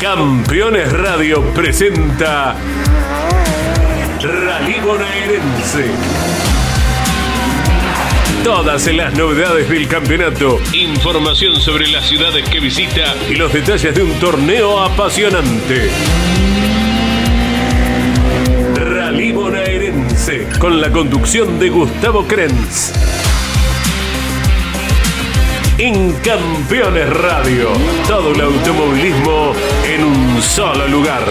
Campeones Radio presenta Rally Bonaerense. Todas las novedades del campeonato, información sobre las ciudades que visita y los detalles de un torneo apasionante. Rally Bonaerense, con la conducción de Gustavo Krenz. En Campeones Radio, todo el automovilismo en un solo lugar.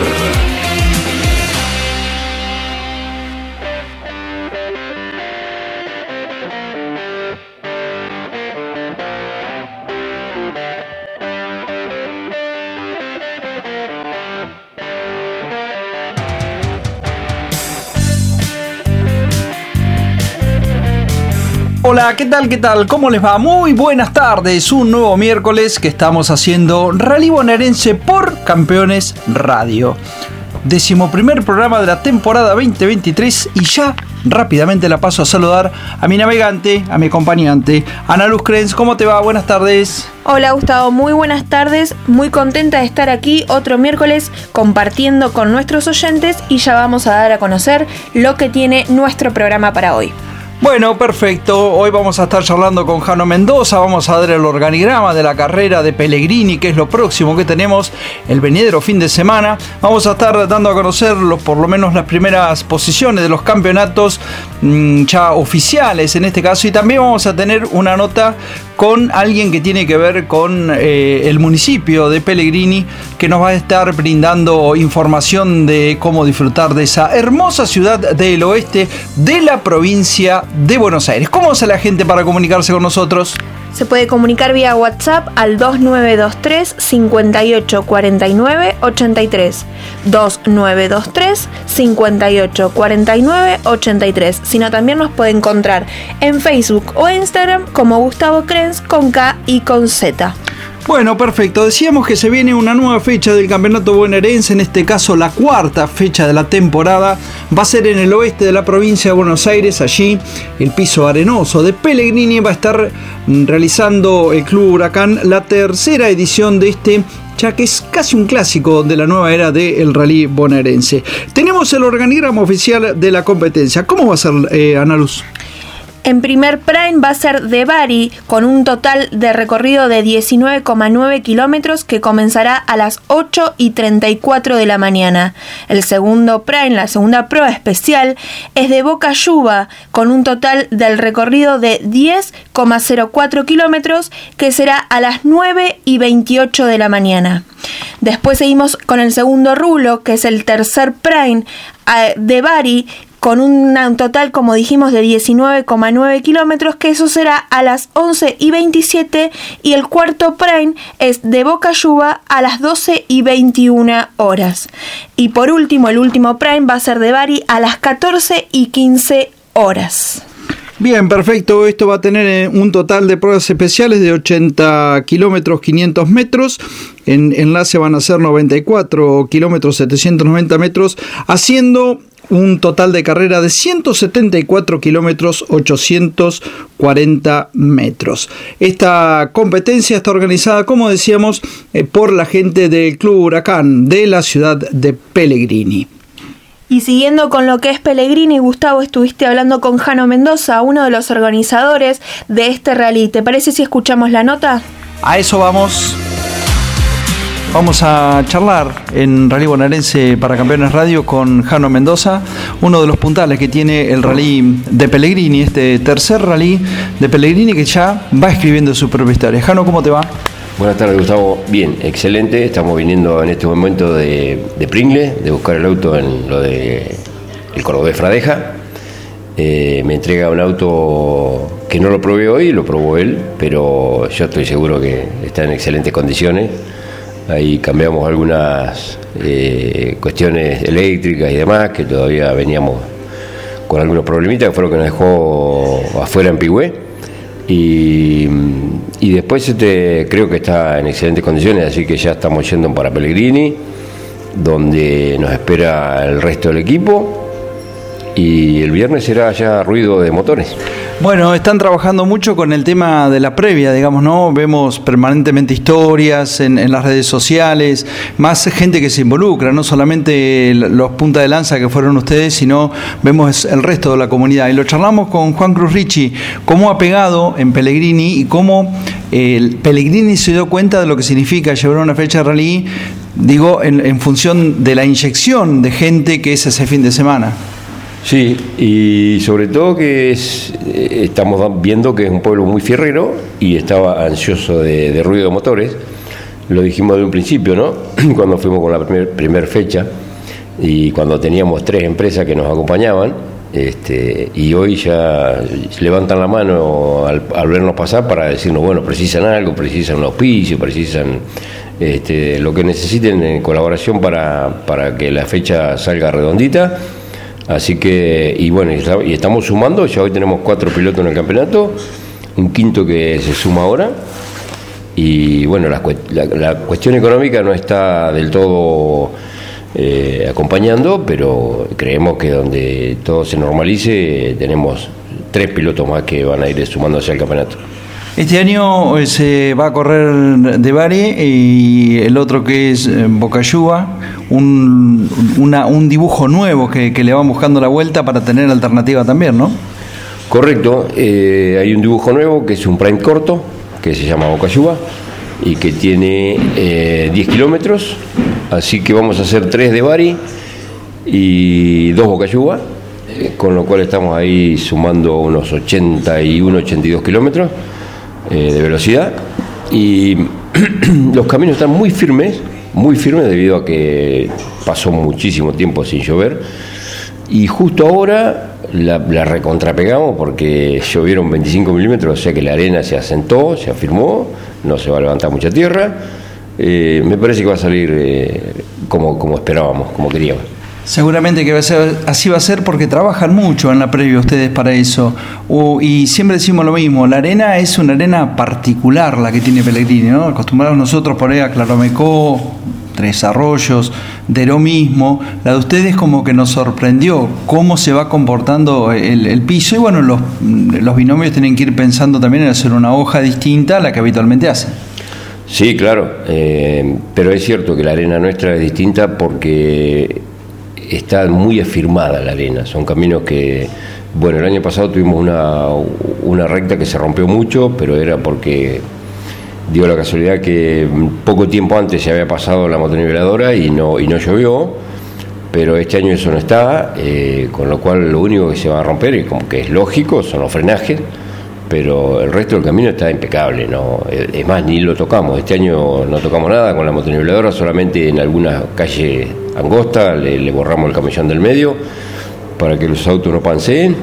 Hola, ¿qué tal? ¿Qué tal? ¿Cómo les va? Muy buenas tardes. Un nuevo miércoles que estamos haciendo Rally Bonaerense por Campeones Radio. Décimo primer programa de la temporada 2023 y ya rápidamente la paso a saludar a mi navegante, a mi acompañante, Ana Luz Krenz. ¿Cómo te va? Buenas tardes. Hola Gustavo, muy buenas tardes. Muy contenta de estar aquí otro miércoles compartiendo con nuestros oyentes y ya vamos a dar a conocer lo que tiene nuestro programa para hoy. Bueno, perfecto. Hoy vamos a estar charlando con Jano Mendoza. Vamos a dar el organigrama de la carrera de Pellegrini, que es lo próximo que tenemos el venidero fin de semana. Vamos a estar dando a conocer por lo menos las primeras posiciones de los campeonatos mm, ya oficiales en este caso. Y también vamos a tener una nota con alguien que tiene que ver con eh, el municipio de Pellegrini, que nos va a estar brindando información de cómo disfrutar de esa hermosa ciudad del oeste de la provincia de Buenos Aires. ¿Cómo hace la gente para comunicarse con nosotros? Se puede comunicar vía WhatsApp al 2923 5849 83. 2923 5849 83. Sino también nos puede encontrar en Facebook o Instagram como Gustavo Krenz con K y con Z. Bueno, perfecto. Decíamos que se viene una nueva fecha del Campeonato Bonaerense, en este caso la cuarta fecha de la temporada. Va a ser en el oeste de la provincia de Buenos Aires, allí el piso arenoso de Pellegrini va a estar realizando el Club Huracán la tercera edición de este ya que es casi un clásico de la nueva era del rally bonaerense. Tenemos el organigrama oficial de la competencia. ¿Cómo va a ser, eh, Ana Luz? En primer prime va a ser de Bari, con un total de recorrido de 19,9 kilómetros que comenzará a las 8 y 34 de la mañana. El segundo prime, la segunda prueba especial, es de Boca Yuba, con un total del recorrido de 10,04 kilómetros que será a las 9 y 28 de la mañana. Después seguimos con el segundo rulo, que es el tercer prime de Bari, con un total, como dijimos, de 19,9 kilómetros, que eso será a las 11 y 27, y el cuarto prime es de Boca Yuba a las 12 y 21 horas. Y por último, el último prime va a ser de Bari a las 14 y 15 horas. Bien, perfecto. Esto va a tener eh, un total de pruebas especiales de 80 kilómetros 500 metros. En enlace van a ser 94 kilómetros 790 metros, haciendo un total de carrera de 174 kilómetros 840 metros. Esta competencia está organizada, como decíamos, eh, por la gente del Club Huracán de la ciudad de Pellegrini. Y siguiendo con lo que es Pellegrini, Gustavo, estuviste hablando con Jano Mendoza, uno de los organizadores de este rally. ¿Te parece si escuchamos la nota? A eso vamos. Vamos a charlar en Rally Bonaerense para Campeones Radio con Jano Mendoza, uno de los puntales que tiene el rally de Pellegrini, este tercer rally de Pellegrini que ya va escribiendo su propia historia. Jano, ¿cómo te va? Buenas tardes, Gustavo. Bien, excelente. Estamos viniendo en este momento de, Pringle, de buscar el auto en lo de el Cordobés Fradeja. Eh, me entrega un auto que no lo probé hoy, lo probó él, pero yo estoy seguro que está en excelentes condiciones Ahí cambiamos algunas eh, cuestiones eléctricas y demás, que todavía veníamos con algunos problemitas, que fue lo que nos dejó afuera en Pigüé. Y, después este, creo que está en excelentes condiciones, así que ya estamos yendo para Pellegrini, donde nos espera el resto del equipo. Y el viernes será ya ruido de motores. Bueno, están trabajando mucho con el tema de la previa, digamos, ¿no? Vemos permanentemente historias en, las redes sociales, más gente que se involucra, no solamente los punta de lanza que fueron ustedes, sino vemos el resto de la comunidad. Y lo charlamos con Juan Cruz Ricci, cómo ha pegado en Pellegrini y cómo el Pellegrini se dio cuenta de lo que significa llevar una fecha de rally, digo, en función de la inyección de gente que es ese fin de semana. Sí, y sobre todo que es, eh, estamos viendo que es un pueblo muy fierrero y estaba ansioso de, ruido de motores. Lo dijimos de un principio, ¿no? Cuando fuimos con la primera primer fecha y cuando teníamos tres empresas que nos acompañaban. Este, y hoy ya levantan la mano al, vernos pasar para decirnos, bueno, precisan algo, precisan un auspicio, precisan este, lo que necesiten en colaboración para, para que la fecha salga redondita Así que, y bueno, y estamos sumando, ya hoy tenemos cuatro pilotos en el campeonato, un quinto que se suma ahora. Y bueno, la, cuestión económica no está del todo eh, acompañando, pero creemos que donde todo se normalice tenemos tres pilotos más que van a ir sumándose al campeonato. Este año eh, se va a correr de Bari y el otro que es eh, Bocayuba, un, un dibujo nuevo que, le van buscando la vuelta para tener alternativa también, ¿no? Correcto, eh, hay un dibujo nuevo que es un prime corto, que se llama Bocayuba y que tiene 10 kilómetros, así que vamos a hacer tres de Bari y dos Bocayuba, con lo cual estamos ahí sumando unos 81, 82 kilómetros eh, de velocidad y los caminos están muy firmes, muy firmes debido a que pasó muchísimo tiempo sin llover y justo ahora la, recontrapegamos porque llovieron 25 milímetros, o sea que la arena se asentó, se afirmó, no se va a levantar mucha tierra. Eh, me parece que va a salir eh, como, como esperábamos, como queríamos. Seguramente que va a ser, así va a ser porque trabajan mucho en la previa ustedes para eso. y siempre decimos lo mismo, la arena es una arena particular la que tiene Pellegrini, ¿no? Acostumbrados nosotros por ahí a Claromecó, Tres Arroyos, de lo mismo. La de ustedes como que nos sorprendió cómo se va comportando el, piso y bueno, los, los binomios tienen que ir pensando también en hacer una hoja distinta a la que habitualmente hacen. Sí, claro, eh, pero es cierto que la arena nuestra es distinta porque está muy afirmada la arena. Son caminos que, bueno, el año pasado tuvimos una, una recta que se rompió mucho, pero era porque dio la casualidad que poco tiempo antes se había pasado la motoniveladora y no, y no llovió, pero este año eso no está, eh, con lo cual lo único que se va a romper, y como que es lógico, son los frenajes, pero el resto del camino está impecable, ¿no? es más, ni lo tocamos, este año no tocamos nada con la motoniveladora, solamente en algunas calles angosta, le, borramos el camellón del medio para que los autos no panseen,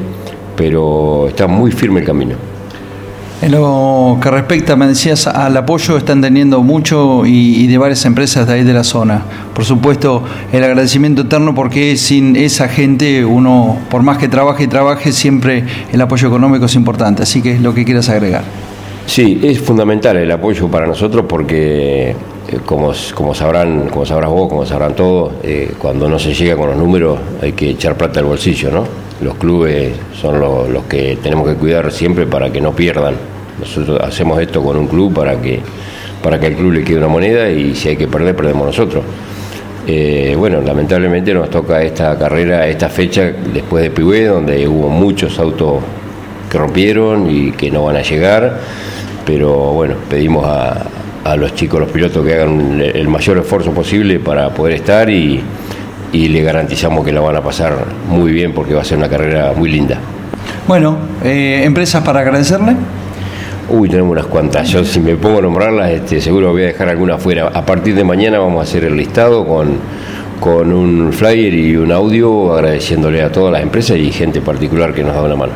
pero está muy firme el camino. En lo que respecta, me decías, al apoyo están teniendo mucho y, de varias empresas de ahí de la zona. Por supuesto, el agradecimiento eterno porque sin esa gente uno, por más que trabaje y trabaje, siempre el apoyo económico es importante. Así que es lo que quieras agregar. Sí, es fundamental el apoyo para nosotros porque eh, como, como, sabrán, como sabrás vos, como sabrán todos, eh, cuando no se llega con los números hay que echar plata al bolsillo, ¿no? Los clubes son los que tenemos que cuidar siempre para que no pierdan. Nosotros hacemos esto con un club para que, para que al club le quede una moneda y si hay que perder, perdemos nosotros. Eh, bueno, lamentablemente nos toca esta carrera, esta fecha después de Pibué, donde hubo muchos autos que rompieron y que no van a llegar, pero bueno, pedimos a, a los chicos, los pilotos, que hagan el mayor esfuerzo posible para poder estar y, le garantizamos que la van a pasar muy bien porque va a ser una carrera muy linda. Bueno, eh, ¿empresas para agradecerle? Uy, tenemos unas cuantas. Yo si me pongo a nombrarlas, este, seguro voy a dejar alguna fuera. A partir de mañana vamos a hacer el listado con, con un flyer y un audio agradeciéndole a todas las empresas y gente particular que nos da una mano.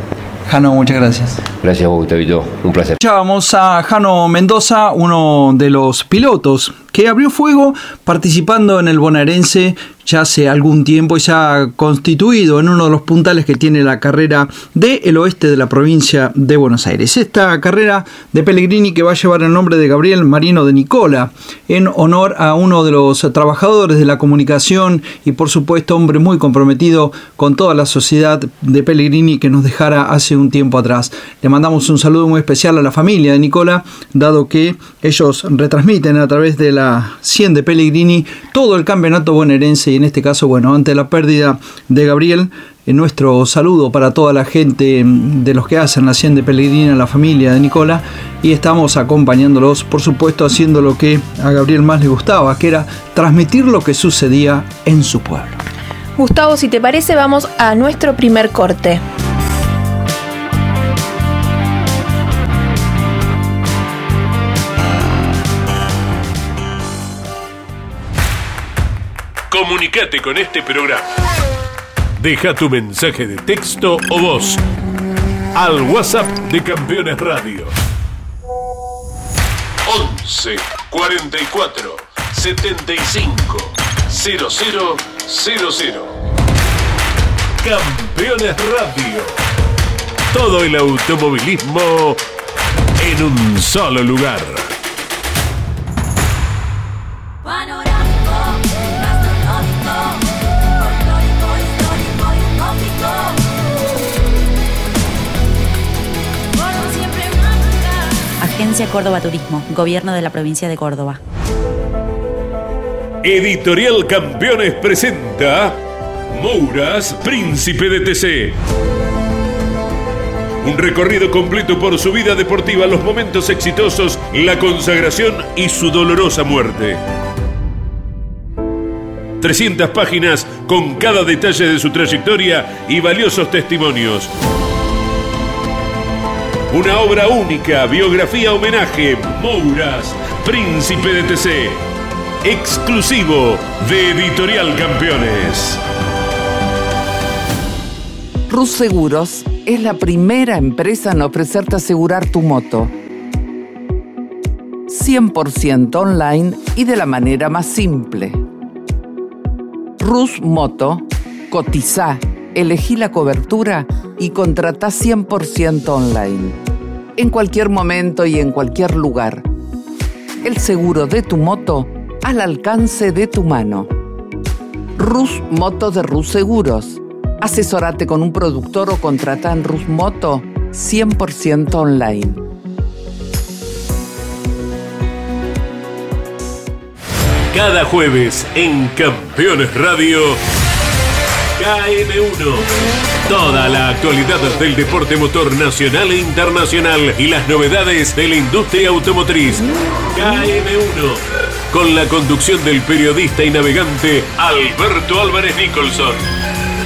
Jano, muchas gracias. Gracias a vos, Gustavito. Un placer. Vamos a Jano Mendoza, uno de los pilotos que abrió fuego participando en el bonaerense ya hace algún tiempo y se ha constituido en uno de los puntales que tiene la carrera del oeste de la provincia de Buenos Aires. Esta carrera de Pellegrini que va a llevar el nombre de Gabriel Marino de Nicola en honor a uno de los trabajadores de la comunicación y por supuesto hombre muy comprometido con toda la sociedad de Pellegrini que nos dejara hace un tiempo atrás. Le mandamos un saludo muy especial a la familia de Nicola, dado que ellos retransmiten a través de la 100 de Pellegrini todo el campeonato bonaerense y en este caso, bueno, ante la pérdida de Gabriel, en nuestro saludo para toda la gente de los que hacen la 100 de Pellegrini, la familia de Nicola, y estamos acompañándolos, por supuesto, haciendo lo que a Gabriel más le gustaba, que era transmitir lo que sucedía en su pueblo. Gustavo, si te parece, vamos a nuestro primer corte. Comunicate con este programa. Deja tu mensaje de texto o voz al WhatsApp de Campeones Radio. 11 44 75 0000. Campeones Radio. Todo el automovilismo en un solo lugar. Córdoba Turismo, Gobierno de la Provincia de Córdoba. Editorial Campeones presenta Mouras, Príncipe de TC. Un recorrido completo por su vida deportiva, los momentos exitosos, la consagración y su dolorosa muerte. 300 páginas con cada detalle de su trayectoria y valiosos testimonios. Una obra única, biografía homenaje, Mouras, Príncipe de TC. Exclusivo de Editorial Campeones. Rus Seguros es la primera empresa en ofrecerte asegurar tu moto. 100% online y de la manera más simple. Rus Moto, cotiza, elegí la cobertura y contrata 100% online. En cualquier momento y en cualquier lugar. El seguro de tu moto al alcance de tu mano. Rus Moto de Rus Seguros. Asesórate con un productor o contrata en Rus Moto 100% online. Cada jueves en Campeones Radio. KM1. Toda la actualidad del deporte motor nacional e internacional y las novedades de la industria automotriz. KM1. Con la conducción del periodista y navegante Alberto Álvarez Nicholson.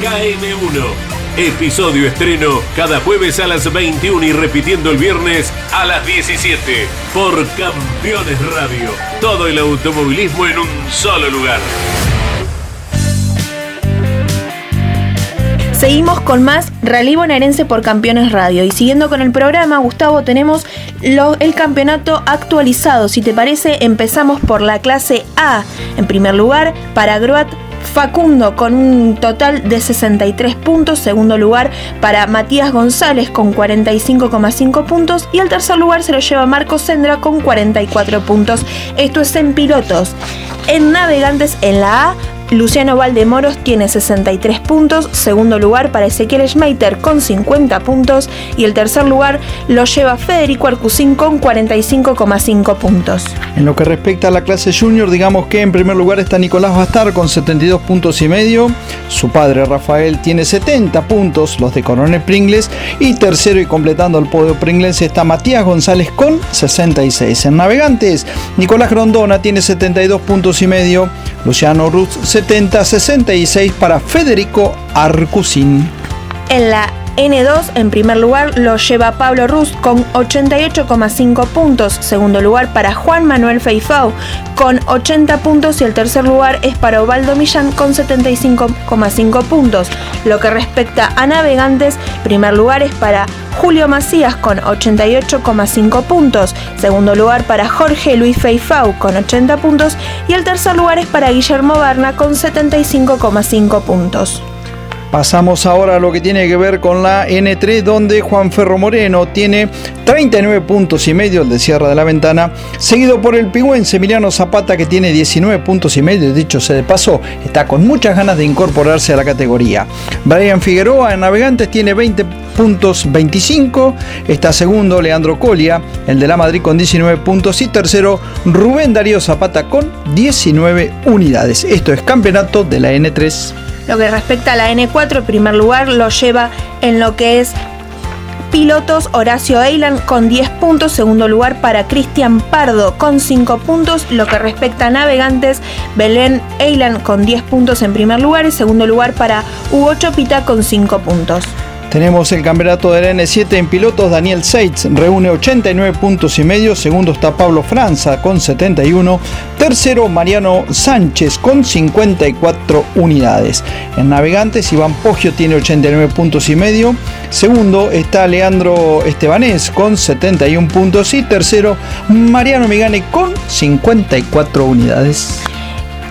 KM1. Episodio estreno cada jueves a las 21 y repitiendo el viernes a las 17 por Campeones Radio. Todo el automovilismo en un solo lugar. Seguimos con más Rally Bonaerense por Campeones Radio. Y siguiendo con el programa, Gustavo, tenemos el campeonato actualizado. Si te parece, empezamos por la clase A. En primer lugar, para Groat Facundo con un total de 63 puntos. Segundo lugar, para Matías González con 45,5 puntos. Y el tercer lugar se lo lleva Marcos Sendra con 44 puntos. Esto es en pilotos. En navegantes, en la A, Luciano Valdemoros tiene 63 puntos, segundo lugar para Ezequiel Schmeiter con 50 puntos y el tercer lugar lo lleva Federico Arcusín con 45,5 puntos. En lo que respecta a la clase junior, digamos que en primer lugar está Nicolás Bastar con 72 puntos y medio. Su padre Rafael tiene 70 puntos, los de Coronel Pringles. Y tercero y completando el podio Pringles está Matías González con 66. En navegantes, Nicolás Grondona tiene 72 puntos y medio. Luciano Ruz 70, 66 para Federico Arcusín. En la N2 en primer lugar lo lleva Pablo Ruz con 88,5 puntos, segundo lugar para Juan Manuel Feifau con 80 puntos y el tercer lugar es para Ovaldo Millán con 75,5 puntos. Lo que respecta a navegantes, primer lugar es para Julio Macías con 88,5 puntos, segundo lugar para Jorge Luis Feifau con 80 puntos y el tercer lugar es para Guillermo Barna con 75,5 puntos. Pasamos ahora a lo que tiene que ver con la N3, donde Juan Ferro Moreno tiene 39 puntos y medio, el de Sierra de la Ventana, seguido por el pigüense Emiliano Zapata, que tiene 19 puntos y medio, dicho se de paso, está con muchas ganas de incorporarse a la categoría. Brian Figueroa en Navegantes tiene 20 puntos 25, está segundo Leandro Colia, el de la Madrid con 19 puntos y tercero Rubén Darío Zapata con 19 unidades. Esto es campeonato de la N3. Lo que respecta a la N4, en primer lugar lo lleva en lo que es pilotos Horacio Eilan con 10 puntos, segundo lugar para Cristian Pardo con 5 puntos, lo que respecta a navegantes, Belén Eilan con 10 puntos en primer lugar. Y segundo lugar para Hugo Chopita con 5 puntos. Tenemos el campeonato del N7 en pilotos. Daniel Seitz reúne 89 puntos y medio. Segundo está Pablo Franza con 71. Tercero Mariano Sánchez con 54 unidades. En navegantes Iván Poggio tiene 89 puntos y medio. Segundo está Leandro Estebanés con 71 puntos. Y tercero Mariano Migane con 54 unidades.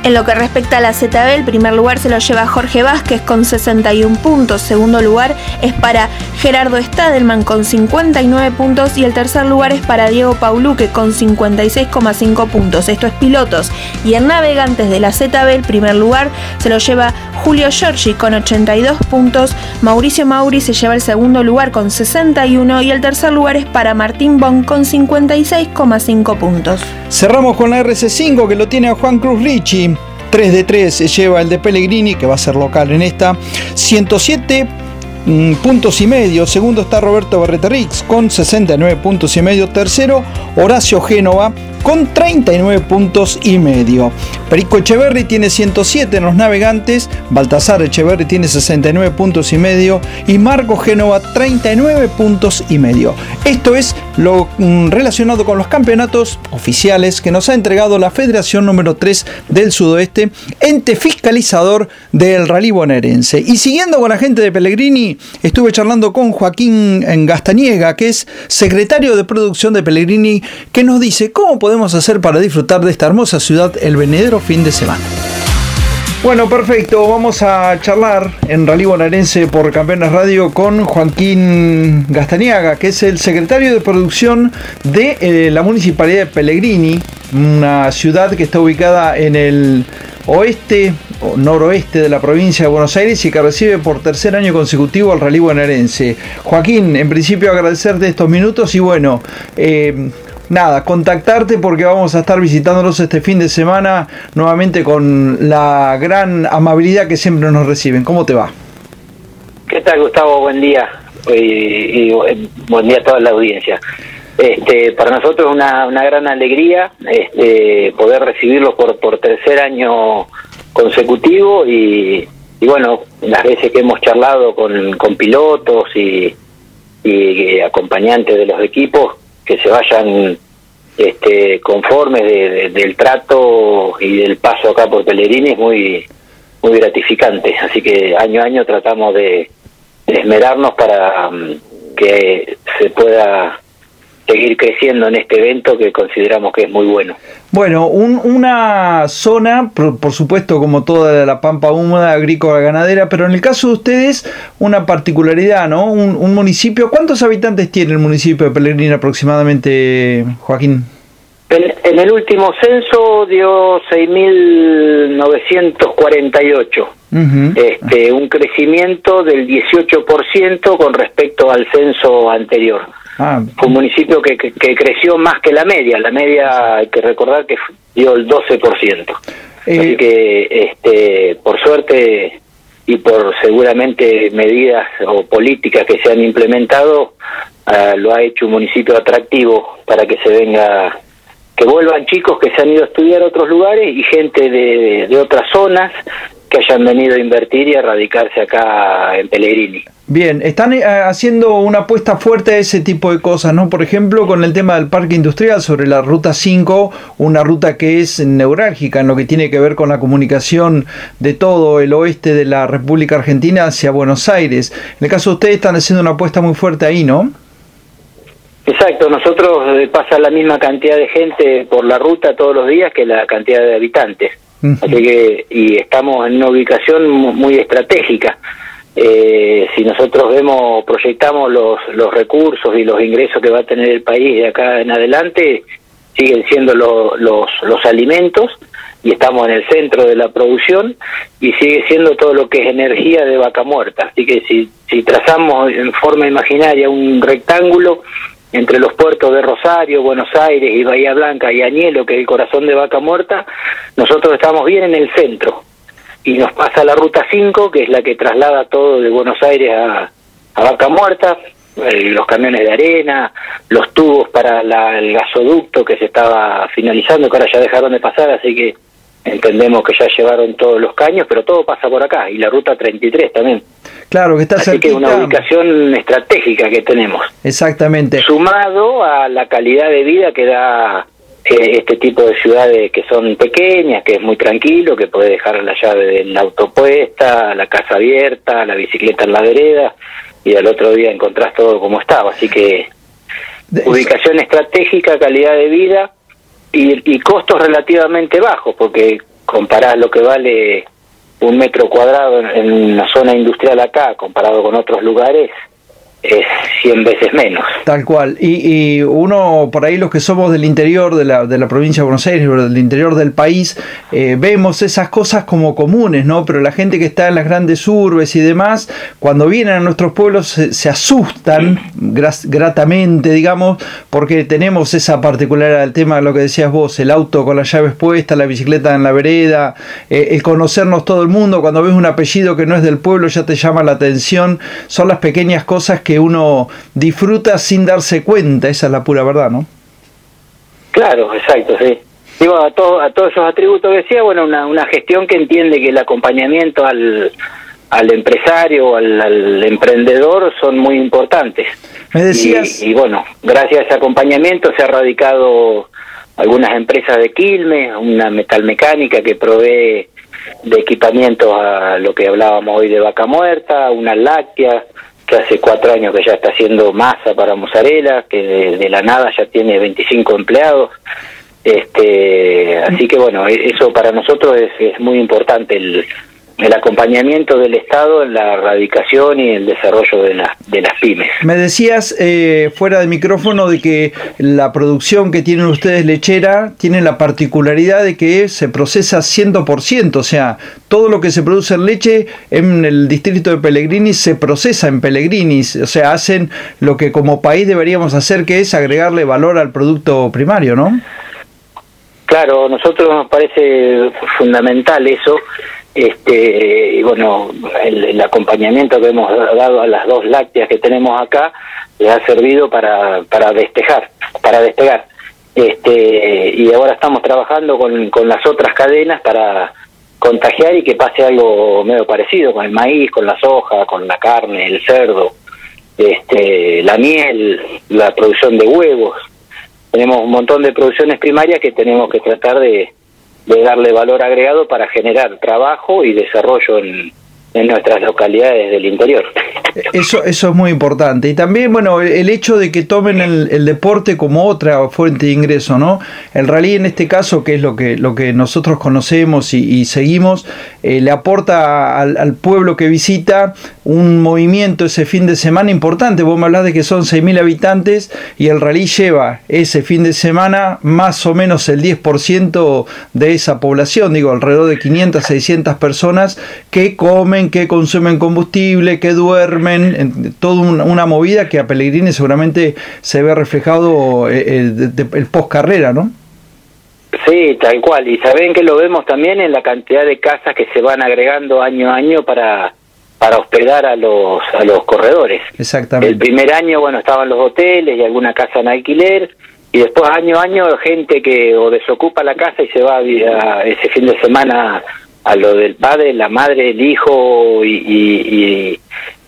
En lo que respecta a la ZB, el primer lugar se lo lleva Jorge Vázquez con 61 puntos. Segundo lugar es para Gerardo Stadelman con 59 puntos. Y el tercer lugar es para Diego Pauluque con 56,5 puntos. Esto es pilotos. Y en navegantes de la ZB, el primer lugar se lo lleva Julio Giorgi con 82 puntos. Mauricio Mauri se lleva el segundo lugar con 61. Y el tercer lugar es para Martín Bon con 56,5 puntos. Cerramos con la RC5 que lo tiene a Juan Cruz Ricci. 3 de 3 se lleva el de Pellegrini, que va a ser local en esta. 107 mm, puntos y medio. Segundo está Roberto Berreterix con 69 puntos y medio. Tercero, Horacio Génova con 39 puntos y medio. Perico Echeverri tiene 107 en los navegantes, Baltasar Echeverri tiene 69 puntos y medio y Marco Génova 39 puntos y medio. Esto es lo mm, relacionado con los campeonatos oficiales que nos ha entregado la Federación número 3 del Sudoeste, ente fiscalizador del rally bonaerense. Y siguiendo con la gente de Pellegrini, estuve charlando con Joaquín Gastaniega, que es secretario de producción de Pellegrini, que nos dice cómo podemos podemos hacer para disfrutar de esta hermosa ciudad el venidero fin de semana. Bueno, perfecto. Vamos a charlar en Rally Bonaerense por Campeones Radio con Joaquín Gastaniaga, que es el secretario de producción de eh, la Municipalidad de Pellegrini, una ciudad que está ubicada en el oeste o noroeste de la provincia de Buenos Aires y que recibe por tercer año consecutivo al Rally Bonaerense. Joaquín, en principio agradecerte estos minutos y bueno, eh, nada, contactarte porque vamos a estar visitándolos este fin de semana nuevamente con la gran amabilidad que siempre nos reciben. ¿Cómo te va? ¿Qué tal, Gustavo? Buen día. Y, buen día a toda la audiencia. Este, para nosotros es una, una gran alegría este, poder recibirlos por, por tercer año consecutivo y, y bueno, las veces que hemos charlado con, con pilotos y, y acompañantes de los equipos, que se vayan este, conformes del trato y del paso acá por Pellegrini es muy, muy gratificante. Así que año a año tratamos de, esmerarnos para mm, que se pueda seguir creciendo en este evento que consideramos que es muy bueno. Bueno, una zona, por, supuesto, como toda la pampa húmeda, agrícola, ganadera, pero en el caso de ustedes, una particularidad, ¿no? Un, municipio. ¿Cuántos habitantes tiene el municipio de Pellegrini aproximadamente, Joaquín? En, el último censo dio 6.948, este, un crecimiento del 18% con respecto al censo anterior. Ah. Fue un municipio que, que, creció más que la media. La media, hay que recordar que dio el 12%. Eh, Así que, este, por suerte y por seguramente medidas o políticas que se han implementado, ah, lo ha hecho un municipio atractivo para que se venga, que vuelvan chicos que se han ido a estudiar a otros lugares y gente de, de otras zonas que hayan venido a invertir y a radicarse acá en Pellegrini. Bien, están eh, haciendo una apuesta fuerte a ese tipo de cosas, ¿no? Por ejemplo, con el tema del parque industrial sobre la ruta 5, una ruta que es neurálgica en lo que tiene que ver con la comunicación de todo el oeste de la República Argentina hacia Buenos Aires. En el caso de ustedes están haciendo una apuesta muy fuerte ahí, ¿no? Exacto, nosotros eh, pasa la misma cantidad de gente por la ruta todos los días que la cantidad de habitantes. Así que, y estamos en una ubicación muy estratégica. Eh, si nosotros vemos, proyectamos los, los recursos y los ingresos que va a tener el país de acá en adelante, siguen siendo los, los alimentos y estamos en el centro de la producción y sigue siendo todo lo que es energía de vaca muerta. Así que si, si trazamos en forma imaginaria un rectángulo, entre los puertos de Rosario, Buenos Aires y Bahía Blanca y Añelo, que es el corazón de Vaca Muerta, nosotros estamos bien en el centro. Y nos pasa la ruta 5, que es la que traslada todo de Buenos Aires a, Vaca Muerta, eh, los camiones de arena, los tubos para el gasoducto que se estaba finalizando, que ahora ya dejaron de pasar, así que entendemos que ya llevaron todos los caños, pero todo pasa por acá, y la ruta 33 también. Claro, que está Así que una ubicación estratégica que tenemos. Exactamente. Sumado a la calidad de vida que da eh, este tipo de ciudades que son pequeñas, que es muy tranquilo, que puede dejar la llave del auto puesta, la casa abierta, la bicicleta en la vereda, y al otro día encontrás todo como estaba. Así que ubicación estratégica, calidad de vida y, y costos relativamente bajos, porque comparás lo que vale un metro cuadrado en, una zona industrial acá, comparado con otros lugares, es 100 veces menos. Tal cual. Y, y, uno, por ahí los que somos del interior de la, de la provincia de Buenos Aires, del interior del país, eh, vemos esas cosas como comunes, ¿no? Pero la gente que está en las grandes urbes y demás, cuando vienen a nuestros pueblos se, asustan gratamente, digamos, porque tenemos esa particularidad del tema de lo que decías vos, el auto con las llaves puestas, la bicicleta en la vereda, eh, el conocernos todo el mundo, cuando ves un apellido que no es del pueblo ya te llama la atención, son las pequeñas cosas que que uno disfruta sin darse cuenta, esa es la pura verdad, ¿no? Claro, exacto, sí. Digo, a, a todos esos atributos que decía, bueno, una, una gestión que entiende que el acompañamiento al, al empresario, al, al emprendedor son muy importantes. Me decías... Y, bueno, gracias a ese acompañamiento se ha radicado algunas empresas de Quilmes, una metalmecánica que provee de equipamientos a lo que hablábamos hoy de vaca muerta, una láctea, hace cuatro años que ya está haciendo masa para mozzarella, que de, la nada ya tiene 25 empleados. Este, así que bueno, e, eso para nosotros es, es muy importante el, el acompañamiento del Estado en la erradicación y el desarrollo de, de las pymes. Me decías eh, fuera del micrófono de que la producción que tienen ustedes lechera tiene la particularidad de que se procesa 100%, o sea, todo lo que se produce en leche en el distrito de Pellegrini se procesa en Pellegrini, o sea, hacen lo que como país deberíamos hacer, que es agregarle valor al producto primario, ¿no? Claro, a nosotros nos parece fundamental eso este y bueno el, acompañamiento que hemos dado a las dos lácteas que tenemos acá le ha servido para para despejar para despegar. Este y ahora estamos trabajando con, con las otras cadenas para contagiar y que pase algo medio parecido con el maíz con la soja con la carne el cerdo este la miel la producción de huevos. Tenemos un montón de producciones primarias que tenemos que tratar de de darle valor agregado para generar trabajo y desarrollo en, en nuestras localidades del interior. Eso, eso es muy importante. Y también, bueno, el hecho de que tomen el, deporte como otra fuente de ingreso, ¿no? El rally en este caso, que es lo que, lo que nosotros conocemos y, seguimos, eh, le aporta al, pueblo que visita un movimiento ese fin de semana importante. Vos me hablás de que son 6.000 habitantes y el rally lleva ese fin de semana más o menos el 10% de esa población, digo, alrededor de 500, 600 personas que comen que consumen combustible, que duermen, en, toda una, movida que a Pellegrini seguramente se ve reflejado eh, eh, el, post carrera, ¿no? Sí, tal cual. Y saben que lo vemos también en la cantidad de casas que se van agregando año a año para para hospedar a los a los corredores. Exactamente. El primer año, bueno, estaban los hoteles y alguna casa en alquiler y después año a año gente que o desocupa la casa y se va a, ese fin de semana a lo del padre, la madre, el hijo y,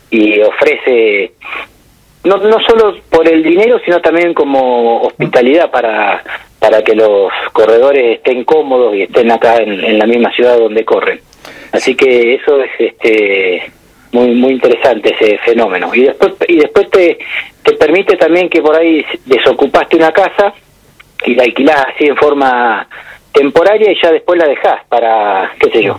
y, ofrece no, no solo por el dinero, sino también como hospitalidad para, para que los corredores estén cómodos y estén acá en, la misma ciudad donde corren. Así que eso es este muy muy interesante ese fenómeno. Y después y después te, te permite también que por ahí desocupaste una casa y la alquilás así en forma temporaria y ya después la dejás para, qué sé yo,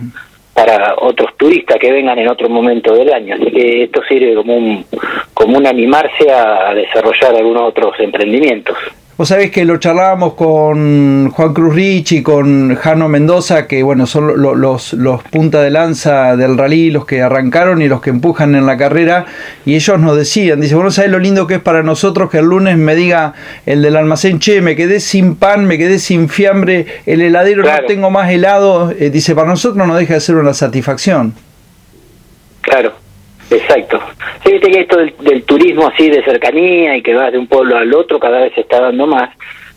para otros turistas que vengan en otro momento del año. Así que esto sirve como un, como un animarse a desarrollar algunos otros emprendimientos. Vos sabés que lo charlábamos con Juan Cruz Rich y con Jano Mendoza, que bueno, son los, los punta de lanza del rally, los que arrancaron y los que empujan en la carrera, y ellos nos decían, dice, bueno, ¿sabés lo lindo que es para nosotros que el lunes me diga el del almacén, che, me quedé sin pan, me quedé sin fiambre, el heladero no tengo más helado, eh, dice, para nosotros no deja de ser una satisfacción. Claro, Exacto. Sí, viste que esto del, turismo así de cercanía y que vas de un pueblo al otro cada vez se está dando más.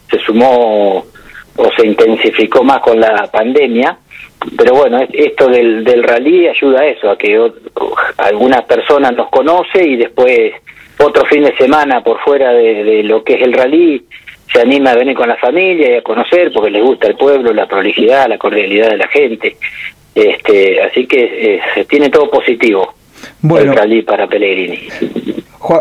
Se sumó o se intensificó más con la pandemia. Pero bueno, esto del, del rally ayuda a eso, a que algunas personas nos conoce y después otro fin de semana por fuera de, lo que es el rally se anima a venir con la familia y a conocer porque les gusta el pueblo, la prolijidad, la cordialidad de la gente. Este, así que eh, se tiene todo positivo bueno, para Pellegrini.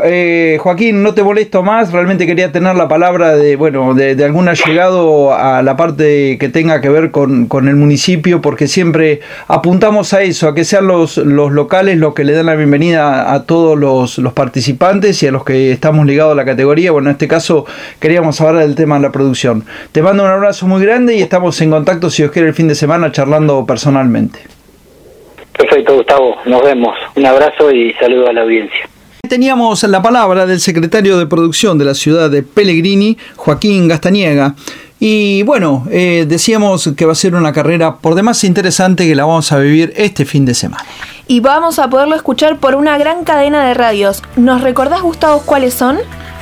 Eh, Joaquín, no te molesto más, realmente quería tener la palabra de, bueno, de, algún allegado a la parte que tenga que ver con, el municipio, porque siempre apuntamos a eso, a que sean los, los locales los que le dan la bienvenida a todos los, los participantes y a los que estamos ligados a la categoría. Bueno, en este caso queríamos hablar del tema de la producción. Te mando un abrazo muy grande y estamos en contacto, si os quiere, el fin de semana charlando personalmente. Perfecto, Gustavo. Nos vemos. Un abrazo y saludo a la audiencia. Teníamos la palabra del secretario de producción de la ciudad de Pellegrini, Joaquín Gastaniega. Y bueno, eh, decíamos que va a ser una carrera por demás interesante que la vamos a vivir este fin de semana. Y vamos a poderlo escuchar por una gran cadena de radios. ¿Nos recordás, Gustavo, cuáles son?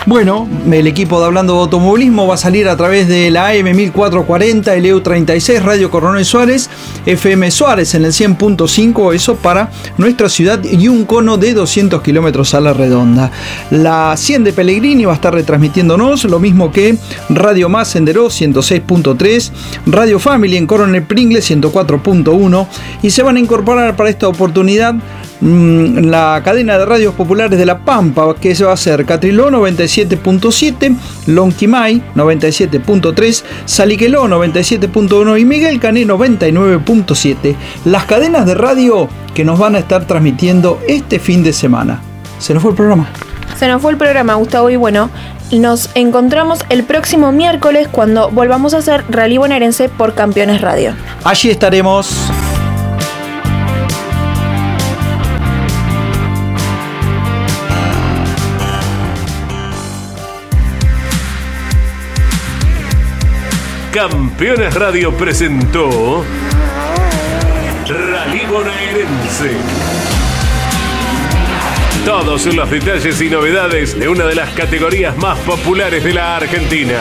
Bueno, el equipo de Hablando de Automovilismo va a salir a través de la AM 1440, el EU36, Radio Coronel Suárez, FM Suárez en el 100.5, eso para nuestra ciudad y un cono de 200 kilómetros a la redonda. La 100 de Pellegrini va a estar retransmitiéndonos, lo mismo que Radio Más en 106.3, Radio Family en Coronel Pringle 104.1 y se van a incorporar para esta oportunidad Mm, la cadena de radios populares de La Pampa, que se va a ser Catriló 97.7, Lonquimay 97.3, Saliqueló 97.1 y Miguel Cané 99.7. Las cadenas de radio que nos van a estar transmitiendo este fin de semana. Se nos fue el programa. Se nos fue el programa, Gustavo, y bueno, nos encontramos el próximo miércoles cuando volvamos a hacer Rally Bonaerense por Campeones Radio. Allí estaremos. Campeones Radio presentó Rally Bonaerense. Todos los detalles y novedades de una de las categorías más populares de la Argentina.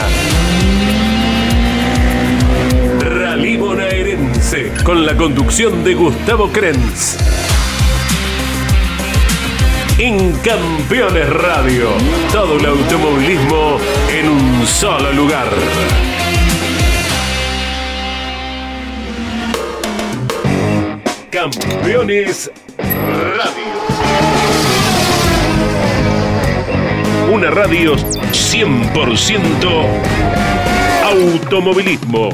Rally Bonaerense, con la conducción de Gustavo Krenz. En Campeones Radio, todo el automovilismo en un solo lugar. Campeones Radio. Una radio 100% automovilismo.